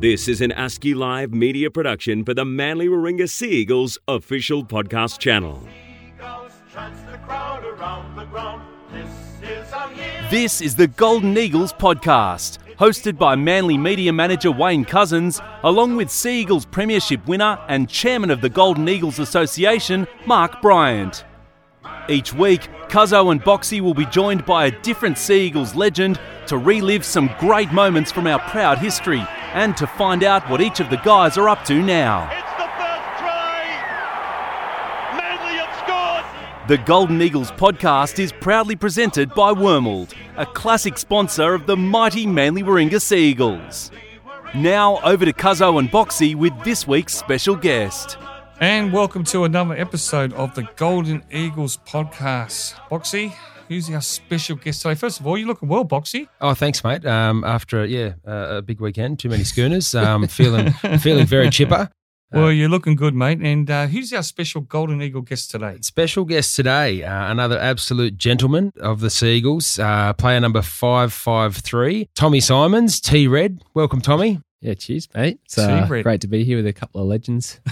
This is an ASCII Live media production for the Manly Warringah Sea Eagles official podcast channel. This is the Golden Eagles podcast, hosted by Manly media manager Wayne Cousins, along with Sea Eagles Premiership winner and chairman of the Golden Eagles Association, Mark Bryant. Each week, Cuzzo and Boxy will be joined by a different Sea Eagles legend to relive some great moments from our proud history and to find out what each of the guys are up to now. It's the first try. Manly have scored. The Golden Eagles podcast is proudly presented by Wormald, a classic sponsor of the mighty Manly Warringah Sea Eagles. Now over to Cuzzo and Boxy with this week's special guest. And welcome to another episode of the Golden Eagles podcast. Boxy, who's our special guest today? First of all, you're looking well, Boxy. Oh, thanks, mate. Um, after yeah, uh, a big weekend, too many schooners. Um, feeling feeling very chipper. Well, you're looking good, mate. And uh, who's our special Golden Eagle guest today? Special guest today, uh, another absolute gentleman of the Seagulls, uh, player number five five three, Tommy Symonds, T Red. Welcome, Tommy. Yeah, cheers, mate. It's uh, great to be here with a couple of legends.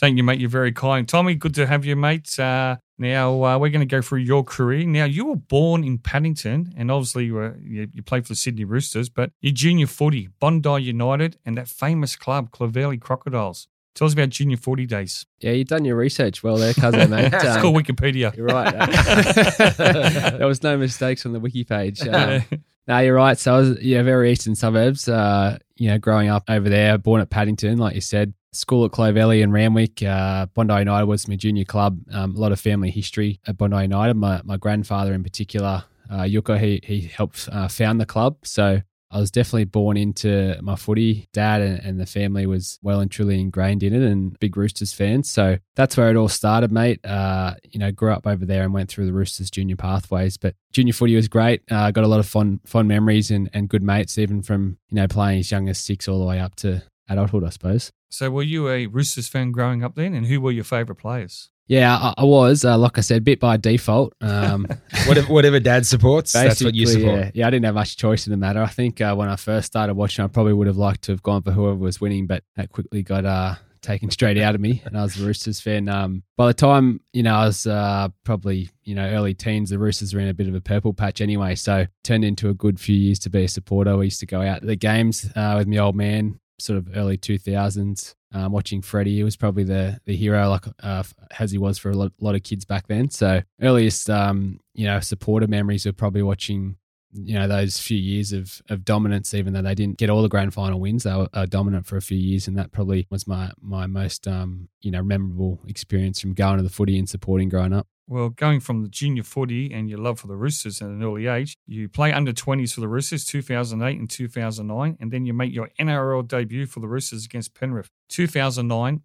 Thank you, mate. You're very kind. Tommy, good to have you, mate. Uh, now, uh, we're going to go through your career. Now, you were born in Paddington, and obviously you, were, you, you played for the Sydney Roosters, but your junior footy, Bondi United, and that famous club, Clovelly Crocodiles. Tell us about junior footy days. Yeah, you've done your research well there, cousin, mate. It's Um, called Wikipedia. You're right. there was no mistakes on the wiki page. Um, no, you're right. So I was, yeah, very eastern suburbs. Uh, you know, growing up over there, born at Paddington, like you said. School at Clovelly and Randwick. Uh, Bondi United was my junior club. Um, a lot of family history at Bondi United. My my grandfather in particular, uh, Yuko, he he helped uh, found the club. So I was definitely born into my footy. Dad and, and the family was well and truly ingrained in it, and big Roosters fans. So that's where it all started, mate. Uh, you know, grew up over there and went through the Roosters junior pathways. But junior footy was great. Uh, got a lot of fond fond memories and, and good mates, even from you know playing as young as six all the way up to adulthood, I suppose. So, were you a Roosters fan growing up then, and who were your favourite players? Yeah, I, I was. Uh, like I said, bit by default. Um, Whatever, whatever Dad supports, that's what you support. Yeah, yeah, I didn't have much choice in the matter. I think uh, when I first started watching, I probably would have liked to have gone for whoever was winning, but that quickly got uh, taken straight out of me, and I was a Roosters fan. Um, by the time you know I was uh, probably you know early teens, the Roosters were in a bit of a purple patch anyway, so turned into a good few years to be a supporter. We used to go out to the games uh, with my old man, sort of early two thousands. Um, watching Freddie, he was probably the the hero, like uh, as he was for a lot, lot of kids back then. So earliest, um, you know, supporter memories were probably watching, you know, those few years of of dominance. Even though they didn't get all the grand final wins, they were uh, dominant for a few years, and that probably was my my most um, you know memorable experience from going to the footy and supporting growing up. Well, going from the junior footy and your love for the Roosters at an early age, you play under 20s for the Roosters 2008 and 2009, and then you make your NRL debut for the Roosters against Penrith 2009.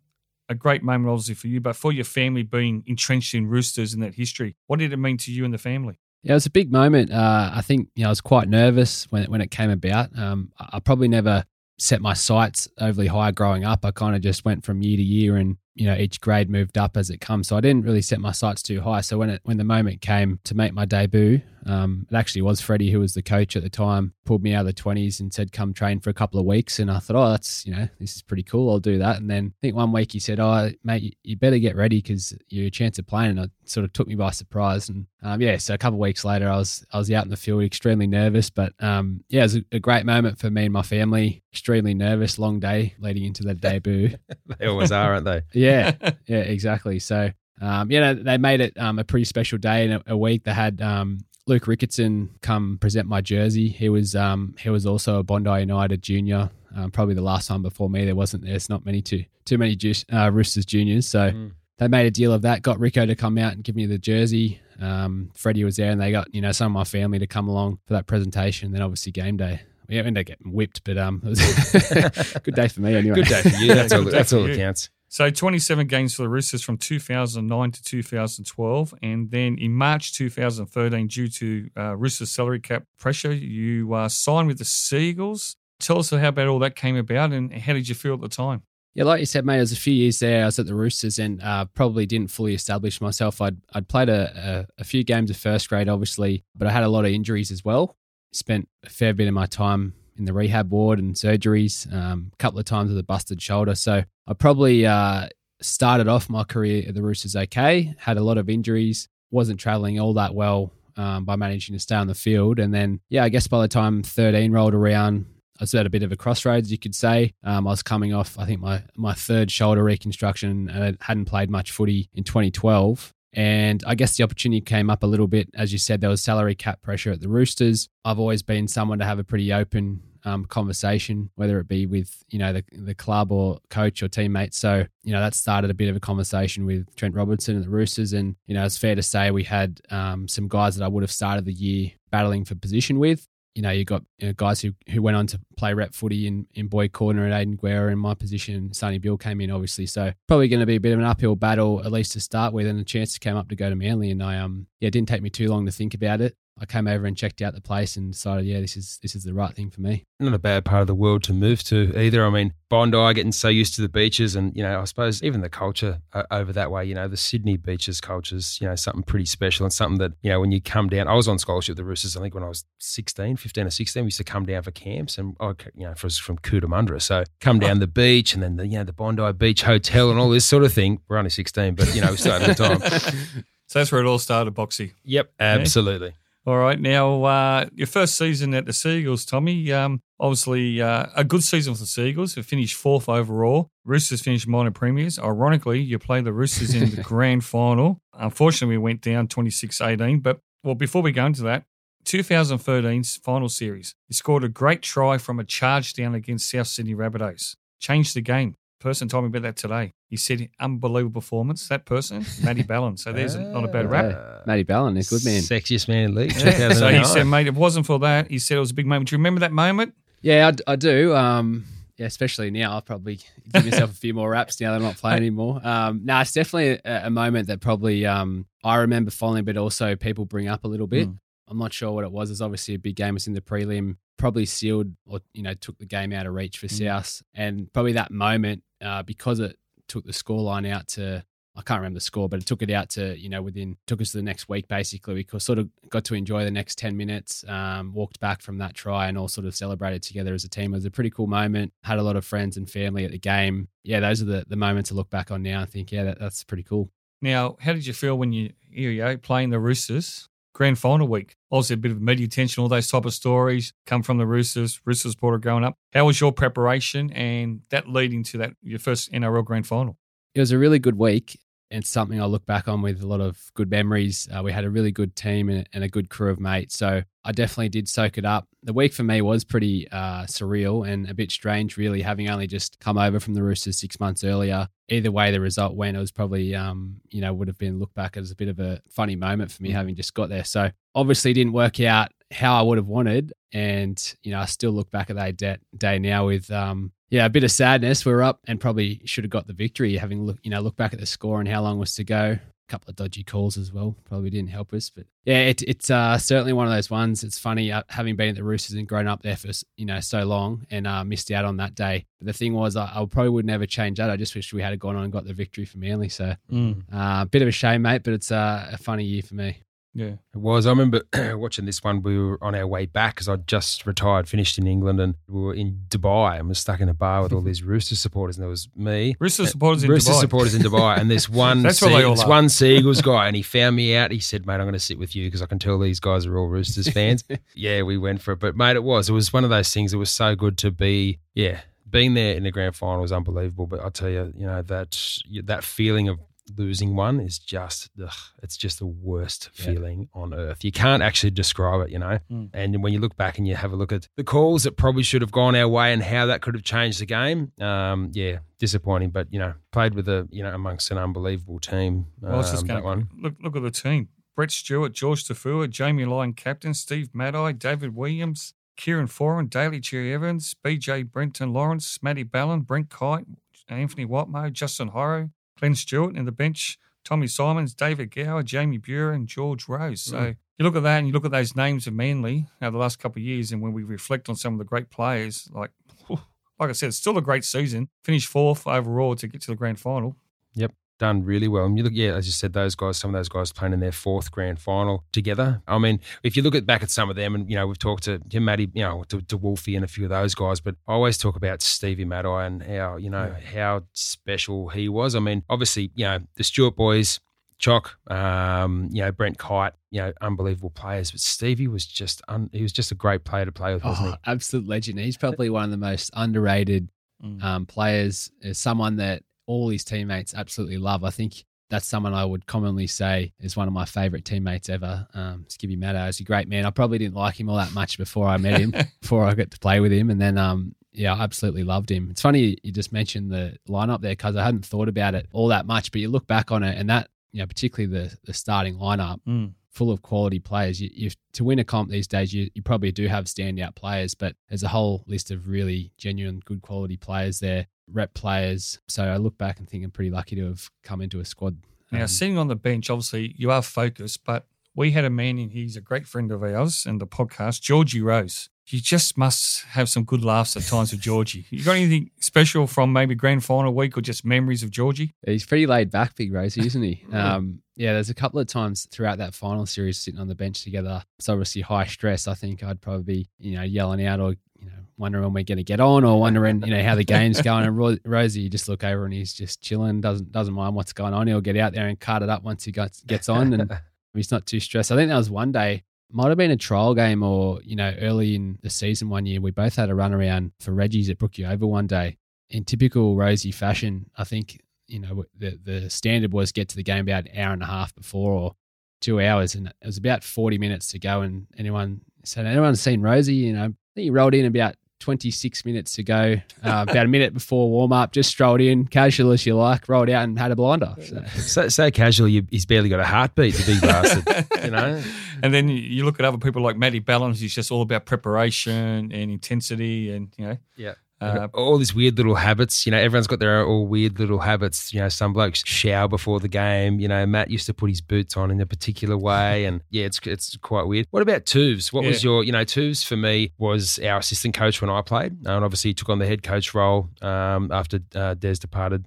A great moment, obviously, for you, but for your family being entrenched in Roosters and that history, what did it mean to you and the family? Yeah, it was a big moment. Uh, I think you know I was quite nervous when when it came about. Um, I probably never set my sights overly high growing up. I kind of just went from year to year, and you know each grade moved up as it comes. So I didn't really set my sights too high. So when it when the moment came to make my debut, um, it actually was Freddie who was the coach at the time. Pulled me out of the twenties and said, "Come train for a couple of weeks." And I thought, "Oh, that's you know this is pretty cool. I'll do that." And then I think one week he said, "Oh, mate, you- better get ready because you're chance of playing." And it sort of took me by surprise. And um, yeah, so a couple of weeks later, I was I was out in the field, extremely nervous, but um, yeah, it was a, a great moment for me and my family. Extremely nervous, long day leading into the debut. They always are, aren't they? Yeah, yeah, exactly. So, um, you know, they made it um, a pretty special day in a, a week. They had um, Luke Ricketson come present my jersey. He was um, he was also a Bondi United junior. Um, probably the last one before me. There wasn't there's not many too too many ju- uh, Roosters juniors. So they made a deal of that. Got Rico to come out and give me the jersey. Um, Freddie was there, and they got you know some of my family to come along for that presentation. Then obviously game day. We ended up getting whipped, but um, it was a good day for me anyway. Good day for you. That's all. That's all you. that counts. So 27 games for the Roosters from 2009 to 2012. And then in March 2013, due to uh, Roosters salary cap pressure, you uh, signed with the Seagulls. Tell us how about all that came about and how did you feel at the time? Yeah, like you said, mate, it was a few years there. I was at the Roosters and uh, probably didn't fully establish myself. I'd, I'd played a, a, a few games of first grade, obviously, but I had a lot of injuries as well. Spent a fair bit of my time in the rehab ward and surgeries, um, a couple of times with a busted shoulder. So I probably uh, started off my career at the Roosters okay, had a lot of injuries, wasn't traveling all that well um, by managing to stay on the field. And then, yeah, I guess by the time 13 rolled around, I was at a bit of a crossroads, you could say. Um, I was coming off, I think, my, my third shoulder reconstruction and I hadn't played much footy in 2012. And I guess the opportunity came up a little bit. As you said, there was salary cap pressure at the Roosters. I've always been someone to have a pretty open um, conversation, whether it be with you know the the club or coach or teammates. So you know that started a bit of a conversation with Trent Robinson and the Roosters, and you know it's fair to say we had um, some guys that I would have started the year battling for position with. You know, you got you know, guys who, who went on to play rep footy in, in Boyd Cordner and Aidan Guerra in my position. Sonny Bill came in, obviously. So probably going to be a bit of an uphill battle, at least to start with. And the chance came up to go to Manly. And I, um, yeah, it didn't take me too long to think about it. I came over and checked out the place and decided, yeah, this is this is the right thing for me. Not a bad part of the world to move to either. I mean, Bondi, getting so used to the beaches, and you know, I suppose even the culture uh, over that way. You know, the Sydney beaches cultures, you know, something pretty special and something that you know when you come down. I was on scholarship at the Roosters. I think when I was 16, 15 or sixteen, we used to come down for camps, and I, you know, for, from Cootamundra, so come down the beach, and then the you know the Bondi Beach Hotel and all this sort of thing. We're only 16, but you know, we started at the time. So that's where it all started, Boxy. Yep, absolutely. All right. Now, uh, your first season at the Seagulls, Tommy, um, obviously uh, a good season for the Seagulls. You finished fourth overall. Roosters finished minor premiers. Ironically, you played the Roosters in the grand final. Unfortunately, we went down 26 18. But, well, before we go into that, 2013's final series, you scored a great try from a charge down against South Sydney Rabbitohs. Changed the game person told me about that today. He said, unbelievable performance. That person, Matty Ballin. So there's not a bad rap. Yeah. Matty Ballin, a good man. Sexiest man in the league. Yeah. so he said, mate, it wasn't for that, he said it was a big moment. Do you remember that moment? Yeah, I, I do. Um, yeah, especially now. I'll probably give myself a few more raps now that I'm not playing anymore. Um, no, it's definitely a, a moment that probably um, I remember fondly, but also people bring up a little bit. Mm. I'm not sure what it was. It's obviously a big game. It's in the prelim. Probably sealed or you know took the game out of reach for mm. South, and probably that moment uh, because it took the scoreline out to I can't remember the score, but it took it out to, you know, within, took us to the next week basically. We sort of got to enjoy the next 10 minutes, um, walked back from that try and all sort of celebrated together as a team. It was a pretty cool moment. Had a lot of friends and family at the game. Yeah, those are the, the moments to look back on now and think, yeah, that, that's pretty cool. Now, how did you feel when you, you go, playing the Roosters grand final week. Obviously, a bit of media attention, all those type of stories come from the Roosters, Roosters supporter growing up. How was your preparation and that leading to that your first NRL grand final? It was a really good week and something I look back on with a lot of good memories. Uh, we had a really good team and, and, a good crew of mates. So I definitely did soak it up. The week for me was pretty uh, surreal and a bit strange, really, having only just come over from the Roosters six months earlier. Either way, the result went, it was probably, um, you know, would have been looked back as a bit of a funny moment for me having just got there. So obviously didn't work out how I would have wanted. And, you know, I still look back at that day, day now with, um, yeah, a bit of sadness. We are up and probably should have got the victory, having look, you know, look back at the score and how long was to go couple of dodgy calls as well. Probably didn't help us, but yeah, it, it's uh, certainly one of those ones. It's funny uh, having been at the Roosters and grown up there for you know so long and uh, missed out on that day. But the thing was, I, I, probably would never change that. I just wish we had gone on and got the victory for Manly. So a mm. Uh, bit of a shame, mate, but it's uh, a funny year for me. Yeah, it was. I remember watching this one. We were on our way back because I'd just retired, finished in England, and we were in Dubai and was stuck in a bar with all these Rooster supporters. And there was me, Rooster uh, supporters in Rooster Dubai. supporters in Dubai, and this one, this one Seagulls guy, and he found me out. He said, "Mate, I'm going to sit with you because I can tell these guys are all Roosters fans." yeah, we went for it, but mate, it was. It was one of those things. It was so good to be. Yeah, being there in the grand final was unbelievable. But I tell you, you know that that feeling of losing one is just ugh, it's just the worst yeah. feeling on earth. You can't actually describe it, you know. Mm. And when you look back and you have a look at the calls that probably should have gone our way and how that could have changed the game, um, yeah, disappointing. But you know, played with a you know amongst an unbelievable team. Well, um, just going, one. Look, look at the team: Brett Stewart, George Taufua, Jamie Lyon, captain, Steve Matai, David Williams. Kieran Foran, Daly Cherry Evans, BJ Brenton Lawrence, Matty Ballin, Brent Kite, Anthony Watmough, Justin Horo, Glenn Stewart in the bench, Tommy Symonds, David Gower, Jamie Buhrer, and George Rose. So mm. you look at that and you look at those names of Manly over the last couple of years, and when we reflect on some of the great players, like like I said, it's still a great season. Finished fourth overall to get to the grand final. Yep done really well. And you look, yeah, as you said, those guys, some of those guys playing in their fourth grand final together. I mean, if you look at back at some of them, and you know, we've talked to Jim Matty, you know, to, to Wolfie and a few of those guys, but I always talk about Stevie Matai and how you know yeah. how special he was. I mean, obviously, you know, the Stewart boys. Chock, um, you know Brent Kite, you know unbelievable players, but Stevie was just un, he was just a great player to play with, wasn't oh, he? Absolute legend. He's probably one of the most underrated mm. um, players. As someone that all his teammates absolutely love. I think that's someone I would commonly say is one of my favorite teammates ever. Um, Skivvy Matai is a great man. I probably didn't like him all that much before I met him, before I got to play with him, and then um, yeah, I absolutely loved him. It's funny you just mentioned the lineup there because I hadn't thought about it all that much, but you look back on it, and that you know particularly the the starting lineup. Mm. Full of quality players. You, you, to win a comp these days, you, you probably do have standout players, but there's a whole list of really genuine, good quality players there rep players. So I look back and think I'm pretty lucky to have come into a squad. Now, um, sitting on the bench, obviously you are focused, but we had a man in, he's a great friend of ours in the podcast, Georgie Rose. You just must have some good laughs at times with Georgie. You got anything special from maybe grand final week or just memories of Georgie? He's pretty laid back, Big Rosie, isn't he? um, yeah, there's a couple of times throughout that final series sitting on the bench together. It's obviously high stress. I think I'd probably be, you know, yelling out or you know, wondering when we're going to get on or wondering, you know, how the game's going. And Ro- Rosie, you just look over and he's just chilling, doesn't doesn't mind what's going on. He'll get out there and cut it up once he gets gets on, and he's not too stressed. I think that was one day, might have been a trial game or you know, early in the season one year. We both had a run around for Reggie's at Brookie Oval one day. In typical Rosie fashion, I think you know the the standard was get to the game about an hour and a half before or two hours, and it was about forty minutes to go. And anyone said, anyone seen Rosie? You know, think he rolled in about 26 minutes to go, uh, about a minute before warm up, just strolled in, casual as you like, rolled out and had a blinder. So, so, so casual, you, he's barely got a heartbeat, the big bastard, you know? And then you look at other people like Matty Ballums, he's just all about preparation and intensity and, you know. Yeah. Uh, all these weird little habits, you know, everyone's got their all weird little habits. You know, some blokes shower before the game. You know, Matt used to put his boots on in a particular way, and yeah, it's it's quite weird. What about Tubes? What yeah. was your, you know, Tubes for me was our assistant coach when I played, and obviously he took on the head coach role um, after uh, Des departed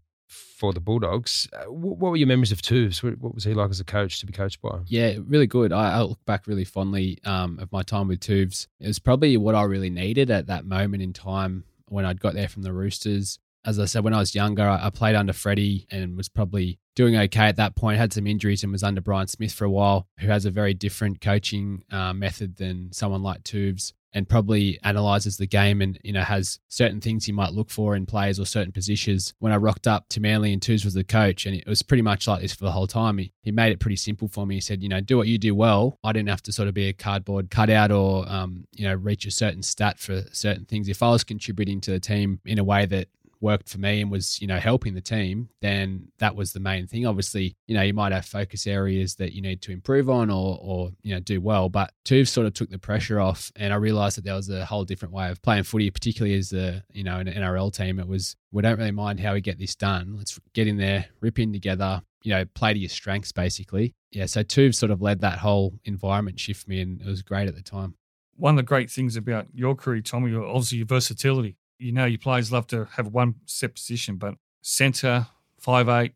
for the Bulldogs. Uh, what were your memories of Tubes? What was he like as a coach to be coached by? Yeah, really good. I, I look back really fondly um, of my time with Tubes. It was probably what I really needed at that moment in time when I'd got there from the Roosters. As I said, when I was younger, I, played under Freddie and was probably doing okay at that point. Had some injuries and was under Brian Smith for a while, who has a very different coaching uh, method than someone like Tubes and probably analyzes the game and you know has certain things he might look for in players or certain positions. When I rocked up to Manly and Tubes was the coach, and it was pretty much like this for the whole time. He, he made it pretty simple for me. He said, you know, do what you do well. I didn't have to sort of be a cardboard cutout or um, you know reach a certain stat for certain things. If I was contributing to the team in a way that worked for me and was, you know, helping the team, then that was the main thing. Obviously, you know, you might have focus areas that you need to improve on or, or you know, do well. But Tuve sort of took the pressure off, and I realised that there was a whole different way of playing footy, particularly as a, you know, an NRL team. It was we don't really mind how we get this done. Let's get in there, rip in together, you know, play to your strengths basically. Yeah, so Tuve sort of led that whole environment shift me, and it was great at the time. One of the great things about your career, Tommy, obviously your versatility you know your players love to have one set position, but centre, five eight,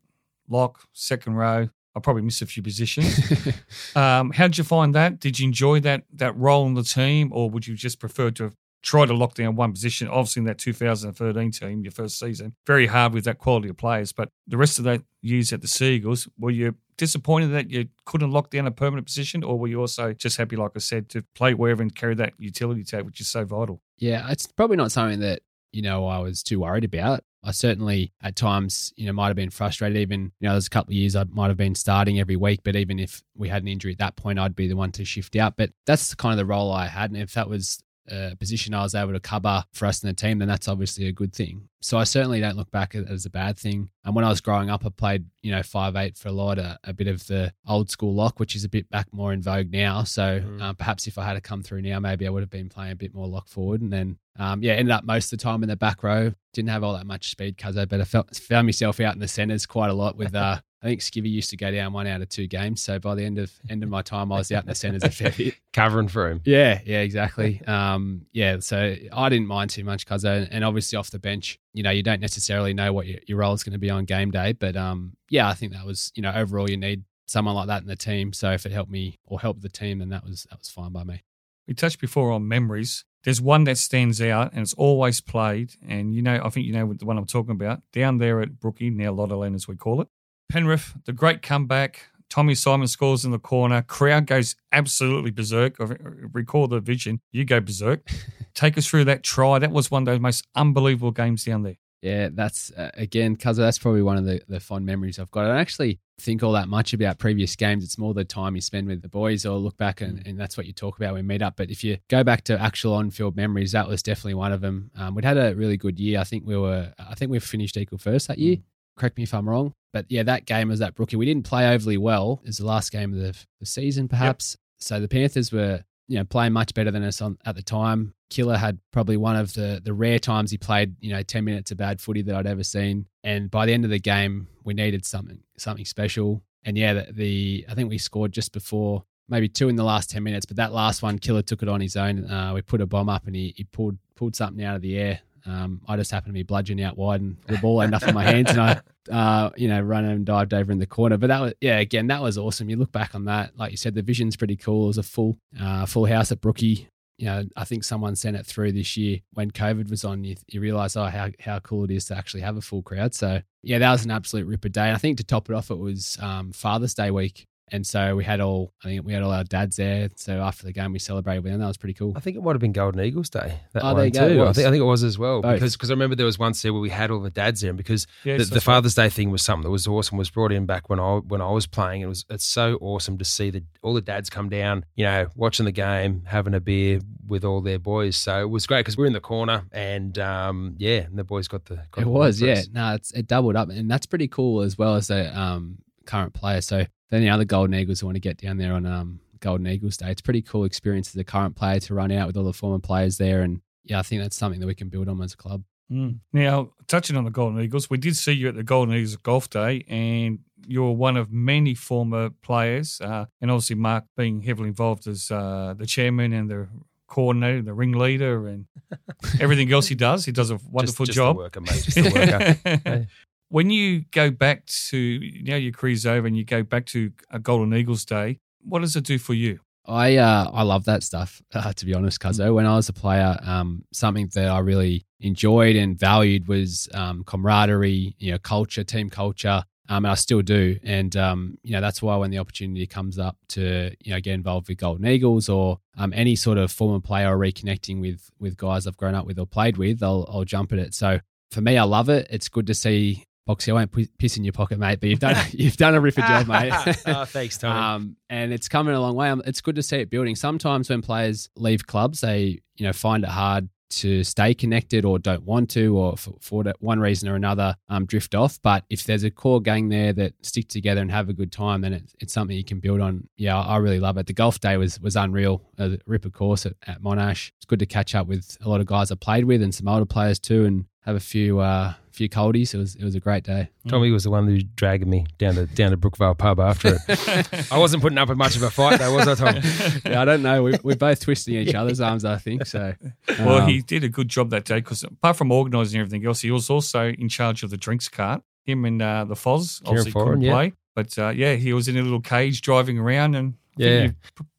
lock, second row. I probably missed a few positions. um, how did you find that? Did you enjoy that that role in the team, or would you just prefer to have tried to lock down one position? Obviously, in that 2013 team, your first season, very hard with that quality of players. But the rest of that years at the Seagulls, were you disappointed that you couldn't lock down a permanent position, or were you also just happy, like I said, to play wherever and carry that utility tag, which is so vital? Yeah, it's probably not something that you know, I was too worried about. I certainly at times, you know, might have been frustrated. Even, you know, there's a couple of years I might have been starting every week, but even if we had an injury at that point, I'd be the one to shift out. But that's kind of the role I had. And if that was a position I was able to cover for us in the team, then that's obviously a good thing. So I certainly don't look back at it as a bad thing. And when I was growing up, I played, you know, five eight for a lot, a, a bit of the old school lock, which is a bit back more in vogue now. So mm. uh, perhaps if I had to come through now, maybe I would have been playing a bit more lock forward. And then, um, yeah, ended up most of the time in the back row. Didn't have all that much speed, but I felt, found myself out in the centres quite a lot with uh, I think Skivvy used to go down one out of two games. So by the end of end of my time, I was out in the centres a fair bit. Covering for him. Yeah, yeah, exactly. Um, yeah, so I didn't mind too much, because and obviously off the bench, you know, you don't necessarily know what your, your role is going to be on game day, but um, yeah, I think that was, you know, overall you need someone like that in the team. So if it helped me or helped the team, then that was that was fine by me. We touched before on memories. There's one that stands out and it's always played. And you know, I think you know the one I'm talking about. Down there at Brookie, now Lottoland as we call it. Penrith, the great comeback. Tommy Simon scores in the corner. Crowd goes absolutely berserk. I recall the vision. You go berserk. Take us through that try. That was one of those most unbelievable games down there. Yeah, that's uh, again, because that's probably one of the, the fond memories I've got. I don't actually think all that much about previous games. It's more the time you spend with the boys or look back and, mm. and that's what you talk about when we meet up. But if you go back to actual on field memories, that was definitely one of them. Um, we'd had a really good year. I think we were, I think we finished equal first that year. Correct me if I'm wrong. But yeah, that game was that Brookie. We didn't play overly well. It was the last game of the, the season, perhaps. Yep. So the Panthers were you know, playing much better than us on, at the time. Killer had probably one of the the rare times he played, you know, ten minutes of bad footy that I'd ever seen. And by the end of the game, we needed something something special. And yeah, the, the I think we scored just before maybe two in the last ten minutes, but that last one, Killer took it on his own. Uh, we put a bomb up, and he he pulled pulled something out of the air. Um, I just happened to be bludgeoning out wide, and the ball ended up in my hands, and I, uh, you know, ran and dived over in the corner. But that was, yeah, again, that was awesome. You look back on that, like you said, the vision's pretty cool. It was a full, uh, full house at Brookie. You know, I think someone sent it through this year when COVID was on. You, you realize, oh, how how cool it is to actually have a full crowd. So yeah, that was an absolute ripper day. And I think to top it off, it was um, Father's Day week. And so we had all, I think we had all our dads there. So after the game, we celebrated with them. That was pretty cool. I think it might have been Golden Eagles Day. That oh, there you go. Too. I think, I think it was as well Both. because cause I remember there was once there where we had all the dads there, and because yes, the, the Father's Day thing was something that was awesome. Was brought in back when I when I was playing. It was it's so awesome to see the all the dads come down, you know, watching the game, having a beer with all their boys. So it was great because we are in the corner, and um, yeah, and the boys got the. Got it the was yeah. No, it's it doubled up, and that's pretty cool as well as a um, current player. So then the other Golden Eagles who want to get down there on um, Golden Eagles Day. It's a pretty cool experience as a current player to run out with all the former players there. And yeah, I think that's something that we can build on as a club. Mm. Now, touching on the Golden Eagles, we did see you at the Golden Eagles Golf Day, and you're one of many former players, uh, and obviously Mark being heavily involved as uh, the chairman and the coordinator, the ringleader, and everything else he does. He does a wonderful just, just job. The worker, mate. Just the worker. When you go back to you now your career's over and you go back to a Golden Eagles day, what does it do for you? I uh, I love that stuff. Uh, to be honest, Cuzzo, when I was a player, um, something that I really enjoyed and valued was um, camaraderie, you know, culture, team culture, um, and I still do. And um, you know, that's why when the opportunity comes up to you know get involved with Golden Eagles or um, any sort of former player or reconnecting with with guys I've grown up with or played with, I'll I'll jump at it. So for me, I love it. It's good to see Boxy, I won't piss in your pocket, mate, but you've done you've done a ripper job, mate. oh, thanks, Tony. Um, and it's coming a long way. Um, it's good to see it building. Sometimes when players leave clubs, they you know find it hard to stay connected or don't want to, or for, for one reason or another, um, drift off. But if there's a core gang there that stick together and have a good time, then it's, it's something you can build on. Yeah, I really love it. The golf day was was unreal. A ripper course at, at Monash. It's good to catch up with a lot of guys I played with and some older players too, and have a few uh, few coldies. It was it was a great day. Tommy was the one who dragged me down to down to Brookvale pub after it. I wasn't putting up with much of a fight though, was I, Tom? yeah, I don't know. We, we're both twisting each other's arms, I think. So, well, um, he did a good job that day because apart from organising everything else, he was also in charge of the drinks cart. Him and uh, the Foz obviously couldn't yeah. play, but uh, yeah, he was in a little cage driving around and yeah,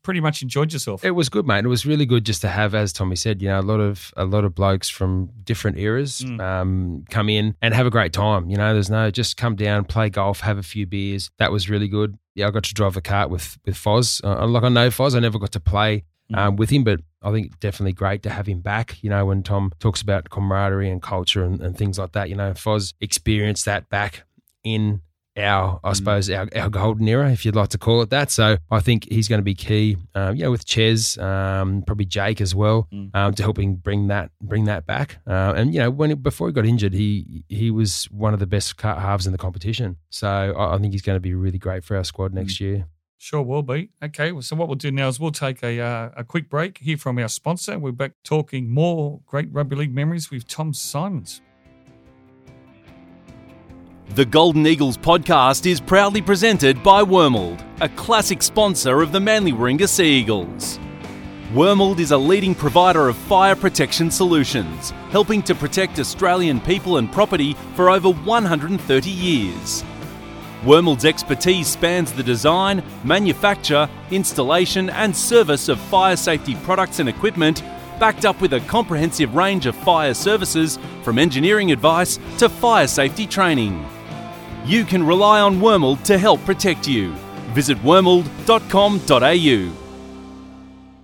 pretty much enjoyed yourself. It was good, mate. It was really good just to have, as Tommy said, you know, a lot of a lot of blokes from different eras mm. um, come in and have a great time. You know, there's no just come down, play golf, have a few beers. That was really good. Yeah, I got to drive a cart with with Foz. Uh, like I know Foz, I never got to play mm. um, with him, but I think definitely great to have him back. You know, when Tom talks about camaraderie and culture and, and things like that, you know, Foz experienced that back in our, I mm. suppose, our, our golden era, if you'd like to call it that. So I think he's going to be key, um, you know, with Ches, um, probably Jake as well, mm. um, to helping bring that bring that back. Uh, and you know, when before he got injured, he he was one of the best halves in the competition. So I, I think he's going to be really great for our squad next mm. year. Sure will be. Okay, so what we'll do now is we'll take a, uh, a quick break, hear from our sponsor. We're back talking more great rugby league memories with Tom Symonds. The Golden Eagles podcast is proudly presented by Wormald, a classic sponsor of the Manly Warringah Sea Eagles. Wormald is a leading provider of fire protection solutions, helping to protect Australian people and property for over 130 years. Wormald's expertise spans the design, manufacture, installation, and service of fire safety products and equipment, backed up with a comprehensive range of fire services from engineering advice to fire safety training. You can rely on Wormald to help protect you. Visit wormald.com.au.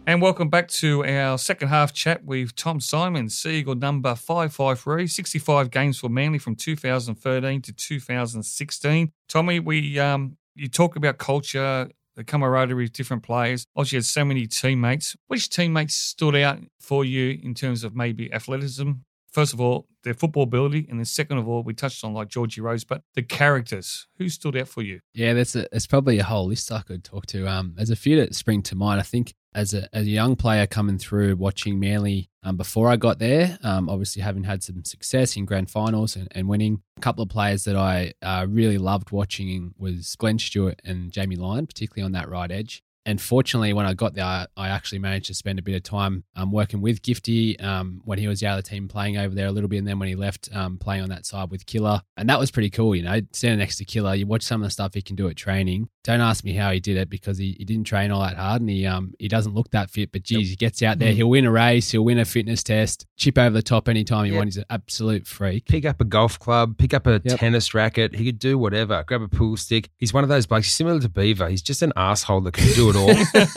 And welcome back to our second half chat with Tom Simon, Seagull number 553, 65 games for Manly from 2013 to 2016. Tommy, we um, you talk about culture, the camaraderie of different players. Obviously, you had so many teammates. Which teammates stood out for you in terms of maybe athleticism, first of all, their football ability, and then second of all, we touched on like Georgie Rose, but the characters. Who stood out for you? Yeah, that's a, it's probably a whole list I could talk to. Um, there's a few that spring to mind. I think as a, as a young player coming through, watching Manly um, before I got there, um, obviously having had some success in grand finals and, and winning. A couple of players that I uh, really loved watching was Glenn Stewart and Jamie Lyon, particularly on that right edge and fortunately, when I got there, I actually managed to spend a bit of time um, working with Gifty um, when he was the other team playing over there a little bit, and then when he left, um, playing on that side with Killer, and that was pretty cool. You know, standing next to Killer, you watch some of the stuff he can do at training. Don't ask me how he did it because he, he didn't train all that hard, and he um he doesn't look that fit. But geez, he gets out there, mm. he'll win a race, he'll win a fitness test, chip over the top anytime he wants. He's an absolute freak. Pick up a golf club, pick up a yep. tennis racket. He could do whatever. Grab a pool stick. He's one of those blokes. He's similar to Beaver. He's just an asshole that can do it all.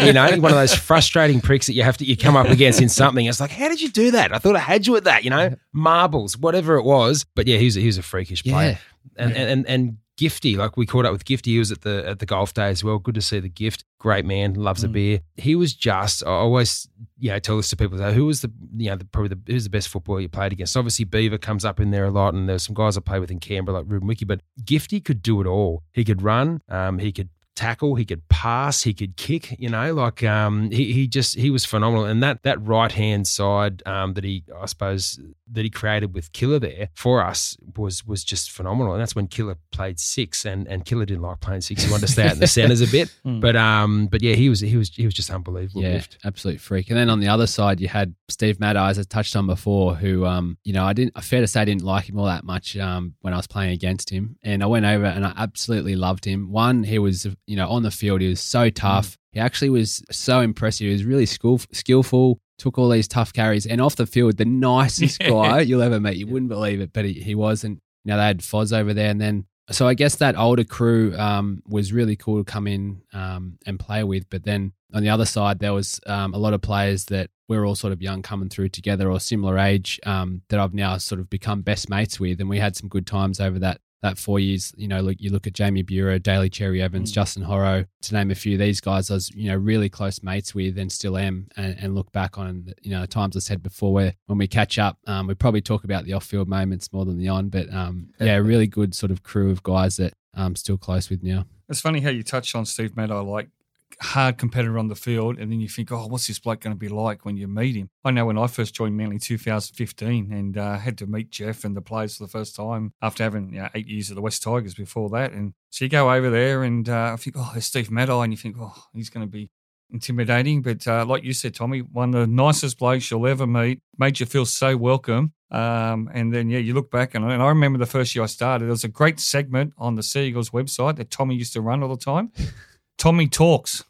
you know, one of those frustrating pricks that you have to you come up against in something. It's like, how did you do that? I thought I had you at that. You know, marbles, whatever it was. But yeah, he was, he was a freakish player. Yeah. And, and, and and Gifty, like we caught up with Gifty. He was at the at the golf day as well. Good to see the gift. Great man, loves mm. a beer. He was just. I always, you know, tell this to people. Who was the, you know, the, probably the who's the best footballer you played against? Obviously, Beaver comes up in there a lot, and there's some guys I played with in Canberra like Ruben Wiki. But Gifty could do it all. He could run. Um, he could tackle, he could pass, he could kick. You know, like um, he he just he was phenomenal. And that that right hand side um, that he I suppose that he created with Killer there for us was was just phenomenal. And that's when Killer played six, and, and Killer didn't like playing six. He wanted to stay out in the centres a bit. Mm. But um, but yeah, he was he was he was just unbelievable. Yeah, lift. absolute freak. And then on the other side, you had Steve as I touched on before, who um, you know, I didn't fair to say I didn't like him all that much um when I was playing against him, and I went over and I absolutely loved him. One, he was you know on the field, he was so tough. Mm. He actually was so impressive. He was really skill, skillful took all these tough carries, and off the field, the nicest guy you'll ever meet. You wouldn't believe it, but he, he was. And you know, they had Foz over there, and then so I guess that older crew um, was really cool to come in um, and play with. But then on the other side, there was um, a lot of players that we're all sort of young coming through together or similar age um, that I've now sort of become best mates with, and we had some good times over that that four years, you know, look, you look at Jamie Buhrer, Daly Cherry Evans, mm. Justin Horo, to name a few. These guys I was, you know, really close mates with and still am. And, and look back on, you know, the times I said before where when we catch up, um, we probably talk about the off-field moments more than the on. But um, yeah, really good sort of crew of guys that I'm still close with now. It's funny how you touched on Steve Matai. Like hard competitor on the field, and then you think, oh, what's this bloke going to be like when you meet him? I know when I first joined Manly 2015 and uh, had to meet Geoff and the players for the first time after having you know, eight years at the West Tigers before that. And so you go over there and uh, I think, oh, there's Steve Matai, and you think, oh, he's going to be intimidating. But uh, like you said, Tommy, one of the nicest blokes you'll ever meet, made you feel so welcome. Um, and then, yeah, you look back, and, and I remember the first year I started, there was a great segment on the Seagulls website that Tommy used to run all the time. Tommy Talks.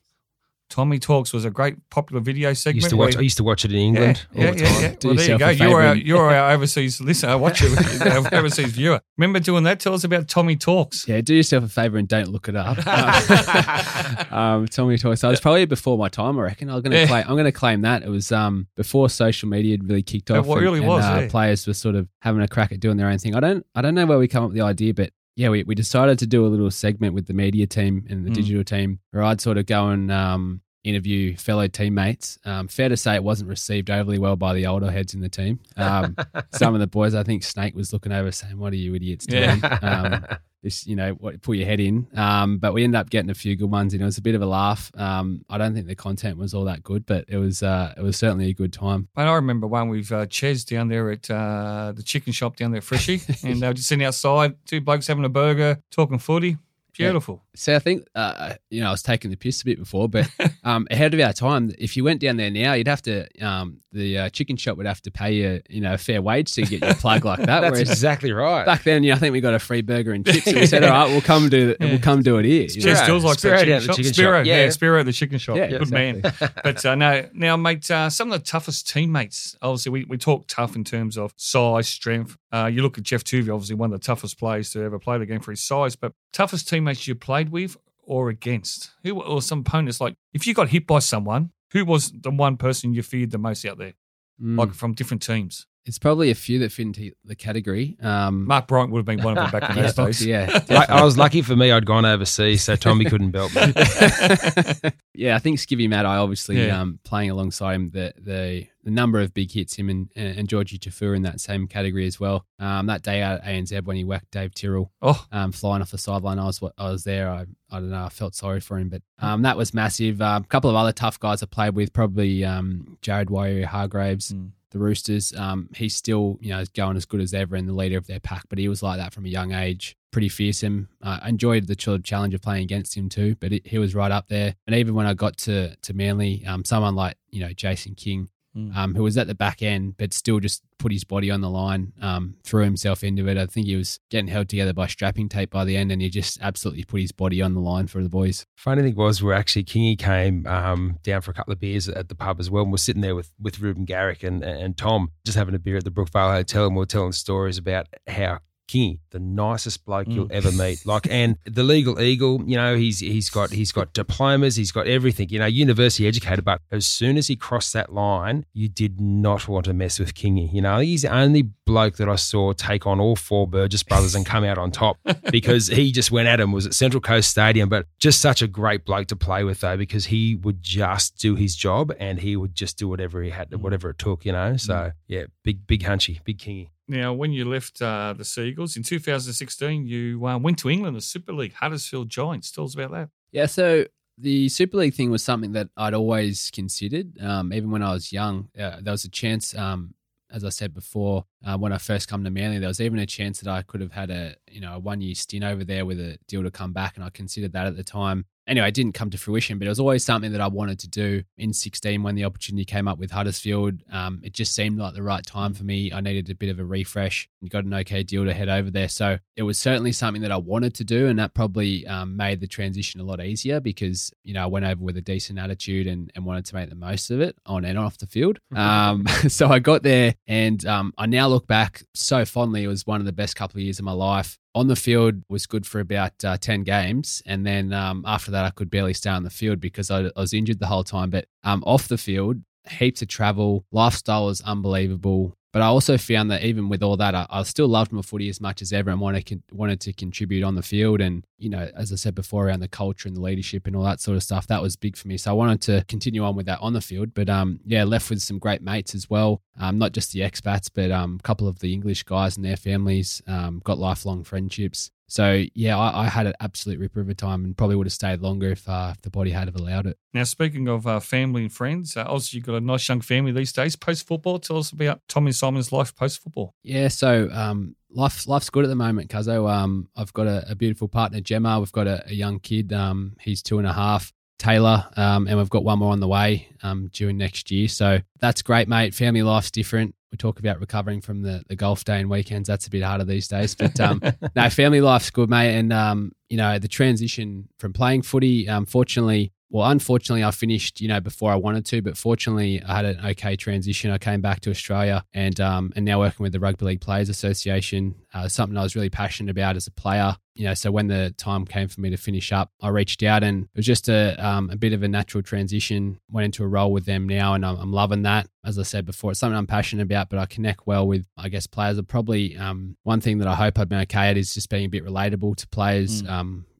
Tommy Talks was a great popular video segment. Used to watch, I used to watch it in England yeah, yeah, Yeah, yeah. Well, there you go. You're our, you're our overseas listener, watcher, our overseas viewer. Remember doing that? Tell us about Tommy Talks. Yeah, do yourself a favour and don't look it up. um, Tommy Talks. So it was probably before my time, I reckon. I'm going to claim, I'm going to claim that it was um, before social media had really kicked off. It really and, was. And, uh, Players were sort of having a crack at doing their own thing. I don't I don't know where we come up with the idea, but yeah, we, we decided to do a little segment with the media team and the mm. digital team where I'd sort of go and um, interview fellow teammates. Um, fair to say it wasn't received overly well by the older heads in the team. Um, some of the boys, I think Snake was looking over saying, "What are you idiots doing?" Yeah. Um, this, you know, what, put your head in. Um, but we ended up getting a few good ones, and it was a bit of a laugh. Um, I don't think the content was all that good, but it was uh, it was certainly a good time. And I remember one with uh, Ches down there at uh, the chicken shop down there at Freshie, and they were just sitting outside, two blokes having a burger, talking footy. Beautiful. Yeah. So I think uh, you know I was taking the piss a bit before, but um, ahead of our time, if you went down there now, you'd have to um, the uh, chicken shop would have to pay you you know a fair wage to get your plug like that. That's exactly right. Back then, yeah, I think we got a free burger and chips. And we said, all right, we'll come do yeah. we'll come do it here. Spiro, still like Spiro, chicken shop. chicken Spiro, shop. Yeah. yeah, Spiro, the chicken shop. Yeah, Good exactly. man. but uh, no, now, mate, uh, some of the toughest teammates. Obviously, we, we talk tough in terms of size, strength. Uh, you look at Geoff Toovey, obviously one of the toughest players to ever play the game for his size. But toughest teammates you played with or against? Who or some opponents? Like if you got hit by someone, who was the one person you feared the most out there? Mm. Like from different teams. It's probably a few that fit into the category. Um, Mark Bryant would have been one of them back in those days. Yeah, I, I, was lucky for me. I'd gone overseas, so Tommy couldn't belt me. yeah, I think Skivvy Matt, I obviously yeah. um, playing alongside him. The the the number of big hits, him and and Georgie Taufua in that same category as well. Um, that day out at ANZ when he whacked Dave Tyrrell, oh. um, flying off the sideline, I was I was there. I I don't know. I felt sorry for him, but um, that was massive. Uh, a couple of other tough guys I played with, probably um, Jared Waerea-Hargreaves. Mm the Roosters. Um, he's still, you know, going as good as ever and the leader of their pack, but he was like that from a young age. Pretty fearsome. Uh, I enjoyed the challenge of playing against him too, but it, he was right up there. And even when I got to to Manly, um, someone like you know Jason King, mm. um, who was at the back end, but still just put his body on the line, um, threw himself into it. I think he was getting held together by strapping tape by the end, and he just absolutely put his body on the line for the boys. Funny thing was, we're actually Kingy came um, down for a couple of beers at the pub as well, and we're sitting there with with Reuben Garrick and and Tom, just having a beer at the Brookvale Hotel, and we're telling stories about how Kingy, the nicest bloke mm. you'll ever meet. Like, and the legal eagle, you know, he's he's got he's got diplomas, he's got everything, you know, university educated. But as soon as he crossed that line, you did not want to mess with Kingy. You know, he's the only bloke that I saw take on all four Burgess brothers and come out on top because he just went at him. Was at Central Coast Stadium, but just such a great bloke to play with though, because he would just do his job and he would just do whatever he had to, mm. whatever it took. You know, so mm. yeah, big big hunchy, big Kingy. Now, when you left uh, the Seagulls in 2016, you uh, went to England, the Super League, Huddersfield Giants. Tell us about that. Yeah, so the Super League thing was something that I'd always considered. Um, even when I was young, uh, there was a chance, um, as I said before, uh, when I first come to Manly, there was even a chance that I could have had a you know a one year stint over there with a deal to come back, and I considered that at the time anyway, it didn't come to fruition, but it was always something that I wanted to do in 16 when the opportunity came up with Huddersfield. Um, it just seemed like the right time for me. I needed a bit of a refresh and got an okay deal to head over there. So it was certainly something that I wanted to do. And that probably um, made the transition a lot easier because, you know, I went over with a decent attitude and, and wanted to make the most of it on and off the field. Um, so I got there and um, I now look back so fondly. It was one of the best couple of years of my life on the field was good for about uh, 10 games. And then um, after that, I could barely stay on the field because I, I was injured the whole time. But um, off the field, heaps of travel, lifestyle was unbelievable. But I also found that even with all that, I, I still loved my footy as much as ever and wanted, wanted to contribute on the field. And, you know, as I said before, around the culture and the leadership and all that sort of stuff, that was big for me. So I wanted to continue on with that on the field. But um, yeah, left with some great mates as well. Um, not just the expats, but um, a couple of the English guys and their families. Um, got lifelong friendships. So yeah, I, I, had an absolute ripper of a time, and probably would have stayed longer if, uh, if the body had have allowed it. Now, speaking of uh, family and friends, uh, obviously you've got a nice young family these days. Post football, tell us about Tommy Simon's life post football. Yeah, so um, life life's good at the moment, Cuzzo. Um, I've got a, a, beautiful partner, Gemma. We've got a, a young kid. Um, he's two and a half. Taylor, um, and we've got one more on the way um, during next year. So that's great, mate. Family life's different we talk about recovering from the, the golf day and weekends. That's a bit harder these days. But um, no, family life's good, mate. And, um, you know, the transition from playing footy, um, fortunately, well, unfortunately, I finished, you know, before I wanted to, but fortunately, I had an okay transition. I came back to Australia and um, and now working with the Rugby League Players Association, uh, something I was really passionate about as a player. You know, so when the time came for me to finish up, I reached out and it was just a um, a bit of a natural transition. Went into a role with them now, and I'm, I'm, loving that. As I said before, it's something I'm passionate about, but I connect well with, I guess, players. Are probably um, one thing that I hope I've been okay at is just being a bit relatable to players. Mm.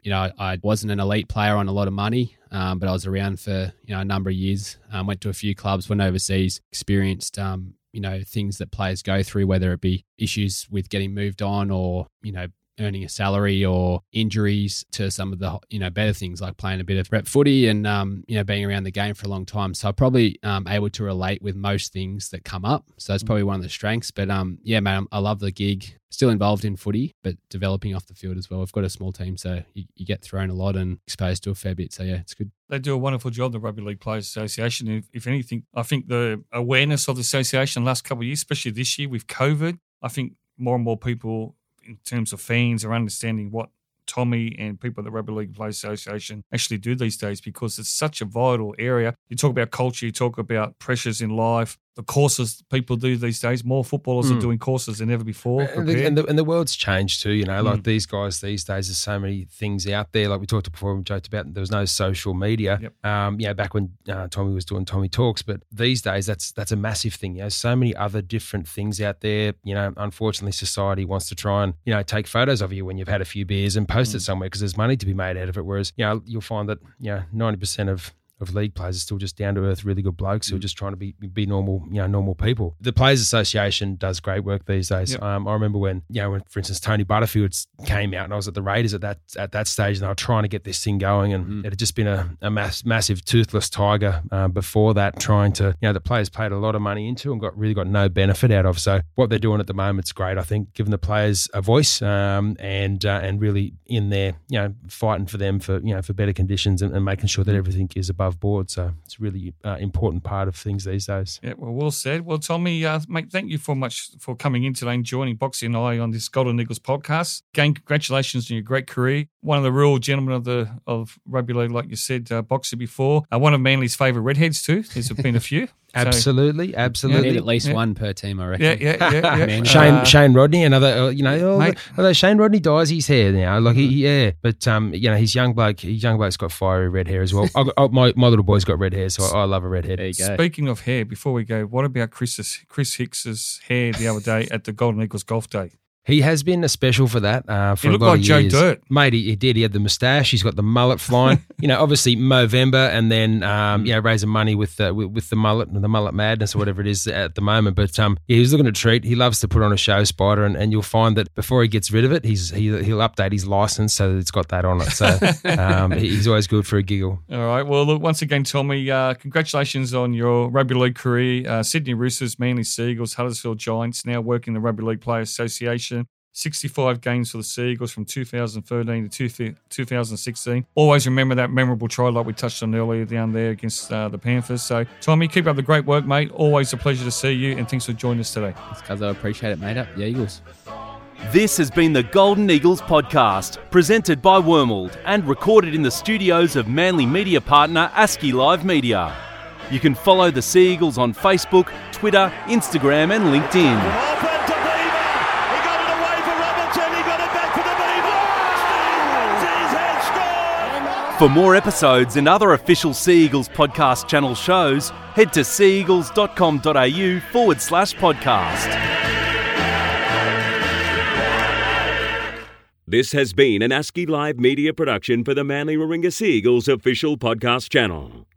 You know, I wasn't an elite player on a lot of money, um, but I was around for you know a number of years. Um, went to a few clubs, went overseas, experienced um, you know things that players go through, whether it be issues with getting moved on or you know earning a salary or injuries to some of the you know better things like playing a bit of rep footy and um, you know being around the game for a long time. So I'm probably um, able to relate with most things that come up. So that's probably one of the strengths. But um, yeah, man, I love the gig. Still involved in footy, but developing off the field as well. We've got a small team, so you, you get thrown a lot and exposed to a fair bit. So yeah, it's good. They do a wonderful job, the Rugby League Players Association. If, if anything, I think the awareness of the association last couple of years, especially this year with COVID, I think more and more people in terms of fans or understanding what Tommy and people at the Rugby League Players Association actually do these days because it's such a vital area. You talk about culture, you talk about pressures in life, the courses people do these days. More footballers mm. are hmm. doing courses than ever before. And the, and the, and the, world's changed too. You know, like mm. these guys these days, there's so many things out there. Like we talked before, we joked about there was no social media. Yep. Um, yeah, back when uh, Tommy was doing Tommy Talks, but these days that's that's a massive thing. You know, so many other different things out there. You know, unfortunately, society wants to try and you know take photos of you when you've had a few beers and post mm. it somewhere because there's money to be made out of it. Whereas you know you'll find that you know ninety percent of of league players are still just down to earth, really good blokes mm. who are mm. just trying to be be normal, you know, normal people. The Players Association does great work these days. Yep. Um, I remember when, you know, when for instance Tony Butterfield came out, and I was at the Raiders at that at that stage, and they were trying to get this thing going, and mm. it had just been a, a mass, massive toothless tiger um, before that, trying to, you know, the players paid a lot of money into and got really got no benefit out of. So what they're doing at the moment is great. I think giving the players a voice um, and uh, and really in there, you know, fighting for them for you know for better conditions and, and making sure that mm. everything is above board. So it's a really uh, important part of things these days. Yeah, well, well said. Well, Tommy, uh, mate, thank you for much for coming in today and joining Boxy and I on this Golden Eagles podcast. Again, congratulations on your great career. One of the real gentlemen of the of rugby league, like you said, uh, Boxy before. Uh, one of Manly's favourite redheads too. There's been a few. Absolutely, so, absolutely. Need at least yeah. one per team, I reckon. Yeah, yeah, yeah. yeah. Shane uh, Shane Rodney, another, uh, you know, although, although, Shane Rodney dyes his hair now, like he, yeah, but um, you know, his young bloke, his young bloke's got fiery red hair as well. I, I, my my little boy's got red hair, so I, I love a red hair. Speaking of hair, before we go, what about Chris's Chris Hicks's hair the other day at the Golden Eagles Golf Day? He has been a special for that. Uh, for he looked like Joe Dirt, mate. He, he, did. He had the moustache. He's got the mullet flying. you know, obviously Movember, and then um, you know raising money with the with, with, the mullet and the mullet madness or whatever it is at the moment. But um, yeah, he's looking to treat. He loves to put on a show, Spider, and, and you'll find that before he gets rid of it, he's he, he'll update his license so that it's got that on it. So um, he's always good for a giggle. All right. Well, look, once again, Tommy, uh, congratulations on your rugby league career. Uh, Sydney Roosters, Manly Sea Eagles, Huddersfield Giants, now working the Rugby League Players Association. 65 games for the Sea Eagles from 2013 to 2016. Always remember that memorable try like we touched on earlier down there against uh, the Panthers. So, Tommy, keep up the great work, mate. Always a pleasure to see you, and thanks for joining us today. It's because I appreciate it, mate. Up, yeah, Eagles. This has been the Golden Eagles podcast, presented by Wormald and recorded in the studios of Manly media partner ASCII Live Media. You can follow the Sea Eagles on Facebook, Twitter, Instagram, and LinkedIn. For more episodes and other official Sea Eagles podcast channel shows, head to seaeagles.com.au forward slash podcast. This has been an ASCII Live media production for the Manly Warringah Sea Eagles official podcast channel.